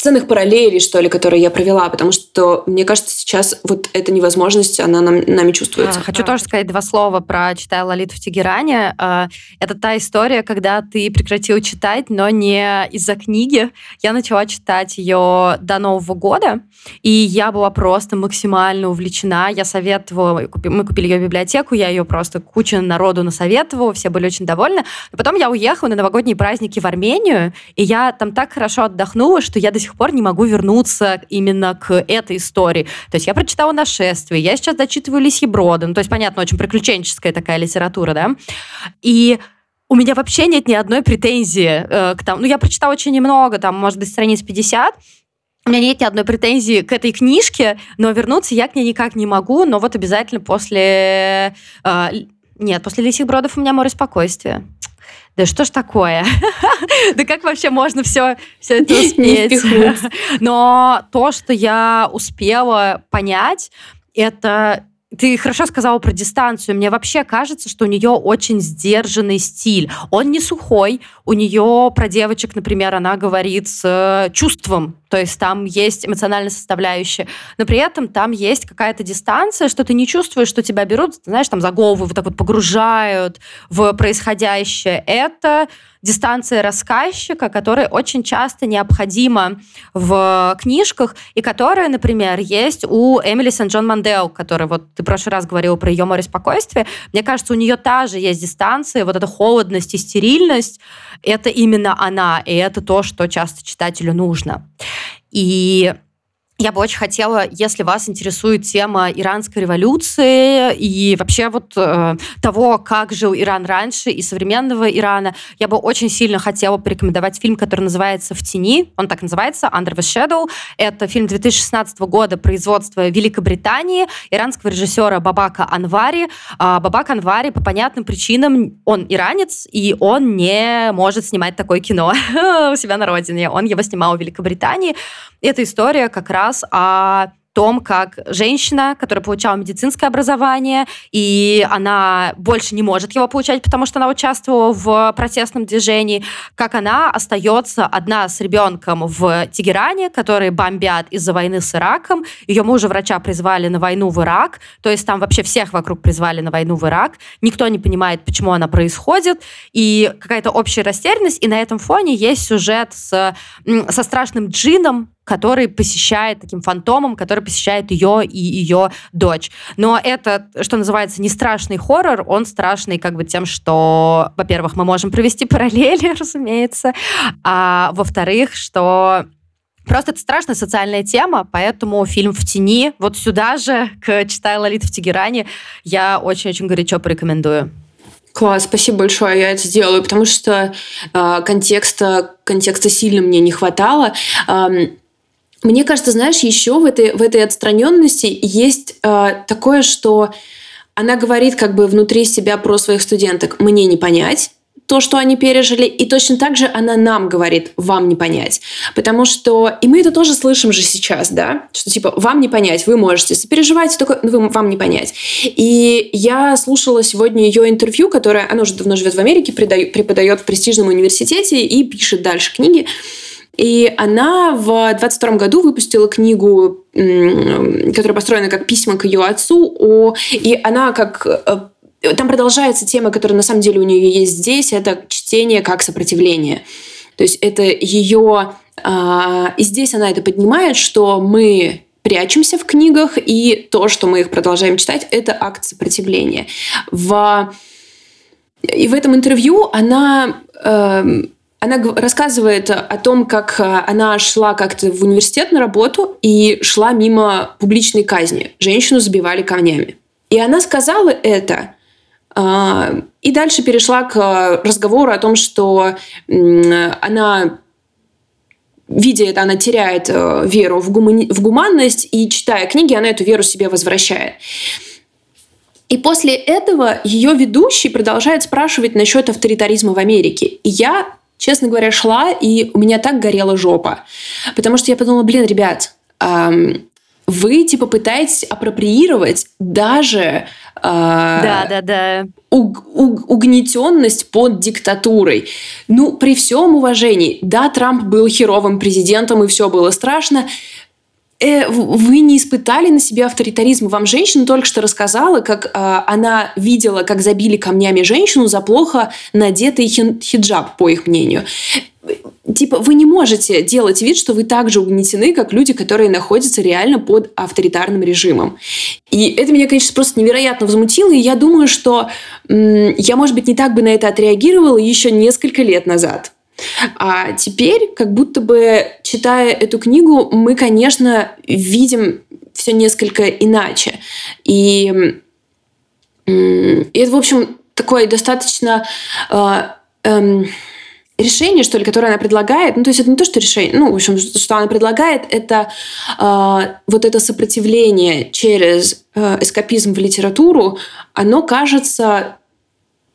ценных параллелей, что ли, которые я провела, потому что, мне кажется, сейчас вот эта невозможность, она нам, нами чувствуется. А, хочу тоже сказать два слова про «Читая Лолиту в Тегеране». А, это та история, когда ты прекратил читать, но не из-за книги. Я начала читать ее до Нового года, и я была просто максимально увлечена. Я советовала, мы купили ее в библиотеку, я ее просто куча народу насоветовала, все были очень довольны. Но потом я уехала на новогодние праздники в Армению, и я там так хорошо отдохнула, что я до сих пор не могу вернуться именно к этой истории. То есть я прочитала «Нашествие», я сейчас дочитываю «Лисьи броды», ну, то есть, понятно, очень приключенческая такая литература, да, и у меня вообще нет ни одной претензии э, к тому. Ну, я прочитала очень немного, там, может быть, страниц 50, у меня нет ни одной претензии к этой книжке, но вернуться я к ней никак не могу, но вот обязательно после... Э, нет, после «Лисьих бродов» у меня море спокойствия да что ж такое? да как вообще можно все, все это успеть? Но то, что я успела понять, это ты хорошо сказала про дистанцию. Мне вообще кажется, что у нее очень сдержанный стиль. Он не сухой. У нее про девочек, например, она говорит с э, чувством. То есть там есть эмоциональная составляющая. Но при этом там есть какая-то дистанция, что ты не чувствуешь, что тебя берут, знаешь, там за голову вот так вот погружают в происходящее. Это дистанция рассказчика, которая очень часто необходима в книжках, и которая, например, есть у Эмили Сен-Джон Мандел, которая вот ты в прошлый раз говорила про ее море спокойствия. Мне кажется, у нее та же есть дистанция, вот эта холодность и стерильность, это именно она, и это то, что часто читателю нужно. И я бы очень хотела, если вас интересует тема иранской революции и вообще вот э, того, как жил Иран раньше и современного Ирана, я бы очень сильно хотела порекомендовать фильм, который называется «В тени». Он так называется «Under the Shadow». Это фильм 2016 года производства Великобритании, иранского режиссера Бабака Анвари. А Бабак Анвари по понятным причинам, он иранец, и он не может снимать такое кино у себя на родине. Он его снимал в Великобритании. Это история как раз о том, как женщина, которая получала медицинское образование, и она больше не может его получать, потому что она участвовала в протестном движении, как она остается одна с ребенком в Тегеране, который бомбят из-за войны с Ираком. Ее мужа врача призвали на войну в Ирак, то есть там вообще всех вокруг призвали на войну в Ирак. Никто не понимает, почему она происходит, и какая-то общая растерянность, и на этом фоне есть сюжет с, со страшным джином, который посещает таким фантомом, который посещает ее и ее дочь. Но это, что называется, не страшный хоррор, он страшный как бы тем, что, во-первых, мы можем провести параллели, разумеется, а во-вторых, что Просто это страшная социальная тема, поэтому фильм «В тени» вот сюда же, к «Читай Лолит в Тегеране», я очень-очень горячо порекомендую. Класс, спасибо большое, я это сделаю, потому что э, контекста, контекста сильно мне не хватало. Э, мне кажется, знаешь, еще в этой, в этой отстраненности есть э, такое, что она говорит как бы внутри себя про своих студенток. Мне не понять то, что они пережили, и точно так же она нам говорит, вам не понять. Потому что, и мы это тоже слышим же сейчас, да, что типа, вам не понять, вы можете сопереживать, только вы, вам не понять. И я слушала сегодня ее интервью, которое, она уже давно живет в Америке, преподает в престижном университете и пишет дальше книги. И она в 22 году выпустила книгу, которая построена как письма к ее отцу, о, и она как э, там продолжается тема, которая на самом деле у нее есть здесь, это чтение как сопротивление. То есть это ее... А, и здесь она это поднимает, что мы прячемся в книгах, и то, что мы их продолжаем читать, это акт сопротивления. В... И в этом интервью она эм, она рассказывает о том, как э, она шла как-то в университет на работу и шла мимо публичной казни. Женщину забивали камнями. И она сказала это, э, и дальше перешла к разговору о том, что она видя это, она теряет э, веру в, гумани... в гуманность, и читая книги, она эту веру себе возвращает. И после этого ее ведущий продолжает спрашивать насчет авторитаризма в Америке. И я честно говоря, шла, и у меня так горела жопа. Потому что я подумала, блин, ребят, эм, вы типа пытаетесь апроприировать даже да, да, да. Уг, уг, угнетенность под диктатурой. Ну, при всем уважении, да, Трамп был херовым президентом, и все было страшно. Э, вы не испытали на себе авторитаризм. Вам женщина только что рассказала, как э, она видела, как забили камнями женщину за плохо надетый хиджаб, по их мнению типа, вы не можете делать вид, что вы так же угнетены, как люди, которые находятся реально под авторитарным режимом. И это меня, конечно, просто невероятно возмутило, и я думаю, что я, может быть, не так бы на это отреагировала еще несколько лет назад. А теперь, как будто бы, читая эту книгу, мы, конечно, видим все несколько иначе. И, и это, в общем, такой достаточно э, э, решение, что ли, которое она предлагает, ну, то есть это не то, что решение, ну, в общем, что она предлагает, это э, вот это сопротивление через э, эскапизм в литературу, оно кажется,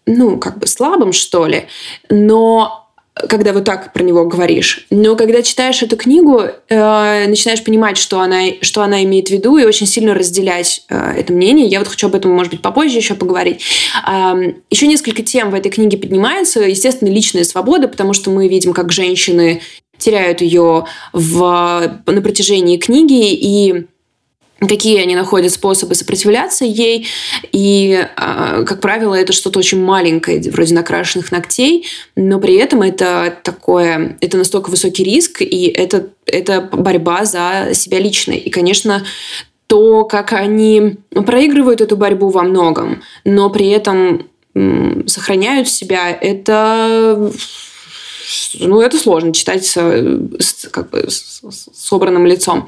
ну, как бы слабым, что ли, но когда вот так про него говоришь. Но когда читаешь эту книгу, э, начинаешь понимать, что она, что она имеет в виду, и очень сильно разделять э, это мнение. Я вот хочу об этом, может быть, попозже еще поговорить. Э, еще несколько тем в этой книге поднимаются. Естественно, личная свобода, потому что мы видим, как женщины теряют ее в, на протяжении книги, и какие они находят способы сопротивляться ей. И, а, как правило, это что-то очень маленькое, вроде накрашенных ногтей, но при этом это такое, это настолько высокий риск, и это, это борьба за себя лично. И, конечно, то, как они проигрывают эту борьбу во многом, но при этом сохраняют себя, это ну, это сложно читать с, с, как бы, с, с собранным лицом.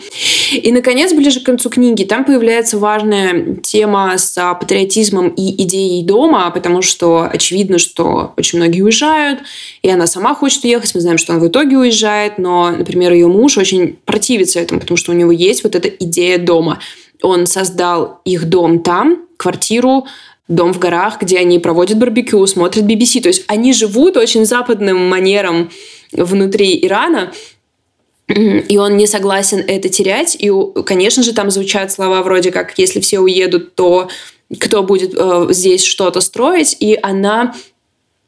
И, наконец, ближе к концу книги там появляется важная тема с патриотизмом и идеей дома, потому что очевидно, что очень многие уезжают, и она сама хочет уехать. Мы знаем, что она в итоге уезжает, но, например, ее муж очень противится этому, потому что у него есть вот эта идея дома. Он создал их дом там, квартиру, дом в горах, где они проводят барбекю, смотрят BBC. То есть они живут очень западным манером внутри Ирана, и он не согласен это терять. И, конечно же, там звучат слова вроде как «если все уедут, то кто будет э, здесь что-то строить?» И она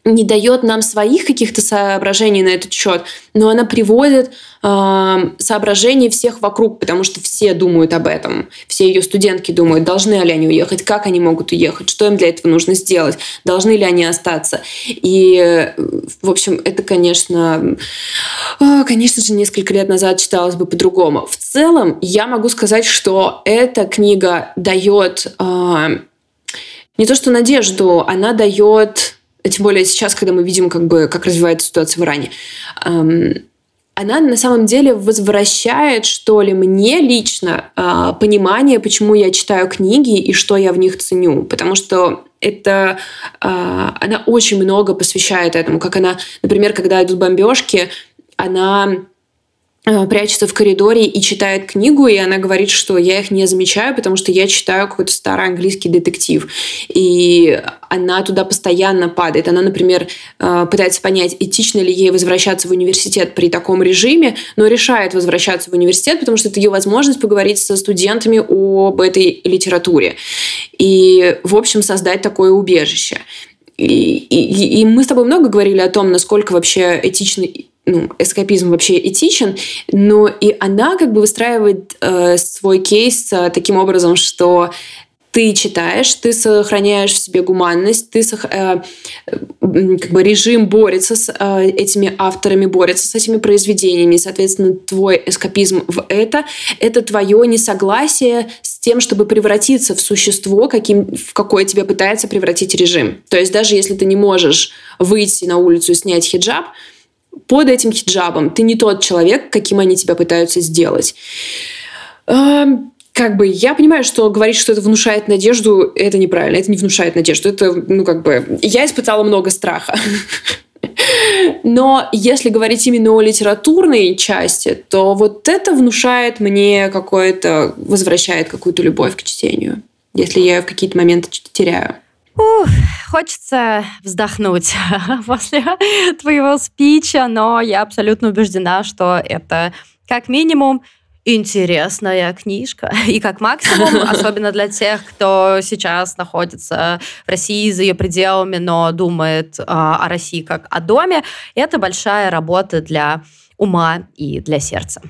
не дает нам своих каких-то соображений на этот счет, но она приводит э, соображения всех вокруг, потому что все думают об этом. Все ее студентки думают, должны ли они уехать, как они могут уехать, что им для этого нужно сделать, должны ли они остаться. И, в общем, это, конечно, э, конечно же, несколько лет назад читалось бы по-другому. В целом, я могу сказать, что эта книга дает э, не то что надежду, она дает тем более сейчас, когда мы видим, как бы, как развивается ситуация в Иране, она на самом деле возвращает, что ли, мне лично э, понимание, почему я читаю книги и что я в них ценю. Потому что это э, она очень много посвящает этому. Как она, например, когда идут бомбежки, она прячется в коридоре и читает книгу, и она говорит, что я их не замечаю, потому что я читаю какой-то старый английский детектив. И она туда постоянно падает. Она, например, э, пытается понять, этично ли ей возвращаться в университет при таком режиме, но решает возвращаться в университет, потому что это ее возможность поговорить со студентами об этой литературе. И, в общем, создать такое убежище. И, и, и мы с тобой много говорили о том, насколько вообще этичный ну, эскапизм вообще этичен, но и она как бы выстраивает э, свой кейс э, таким образом, что ты читаешь, ты сохраняешь в себе гуманность, ты э, как бы режим борется с э, этими авторами, борется с этими произведениями, соответственно, твой эскапизм в это — это твое несогласие с тем, чтобы превратиться в существо, каким, в какое тебя пытается превратить режим. То есть даже если ты не можешь выйти на улицу и снять хиджаб, под этим хиджабом ты не тот человек, каким они тебя пытаются сделать. Эм, как бы я понимаю, что говорить, что это внушает надежду, это неправильно. Это не внушает надежду. Это, ну, как бы... Я испытала много страха. Но если говорить именно о литературной части, то вот это внушает мне какое-то... Возвращает какую-то любовь к чтению, если я в какие-то моменты теряю. Ух, хочется вздохнуть после твоего спича, но я абсолютно убеждена, что это как минимум интересная книжка. И как максимум, особенно для тех, кто сейчас находится в России за ее пределами, но думает а, о России как о доме, это большая работа для ума и для сердца.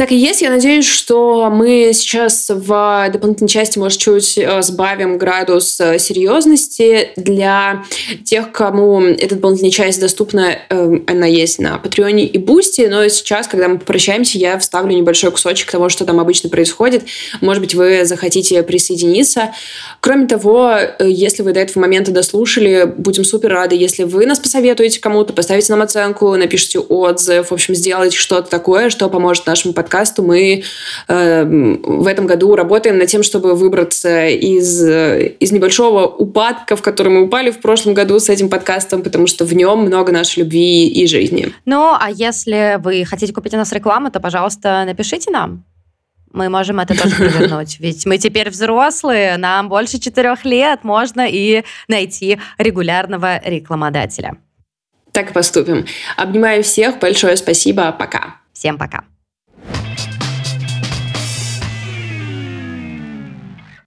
Так и есть. Я надеюсь, что мы сейчас в дополнительной части, может, чуть э, сбавим градус э, серьезности для тех, кому эта дополнительная часть доступна. Эм, она есть на Патреоне и Boosty, но сейчас, когда мы попрощаемся, я вставлю небольшой кусочек того, что там обычно происходит. Может быть, вы захотите присоединиться. Кроме того, э, если вы до этого момента дослушали, будем супер рады, если вы нас посоветуете кому-то, поставите нам оценку, напишите отзыв, в общем, сделайте что-то такое, что поможет нашему подкасту подкасту мы э, в этом году работаем над тем, чтобы выбраться из, из небольшого упадка, в который мы упали в прошлом году с этим подкастом, потому что в нем много нашей любви и жизни. Ну, а если вы хотите купить у нас рекламу, то, пожалуйста, напишите нам. Мы можем это тоже провернуть. Ведь мы теперь взрослые, нам больше четырех лет, можно и найти регулярного рекламодателя. Так и поступим. Обнимаю всех, большое спасибо, пока. Всем пока.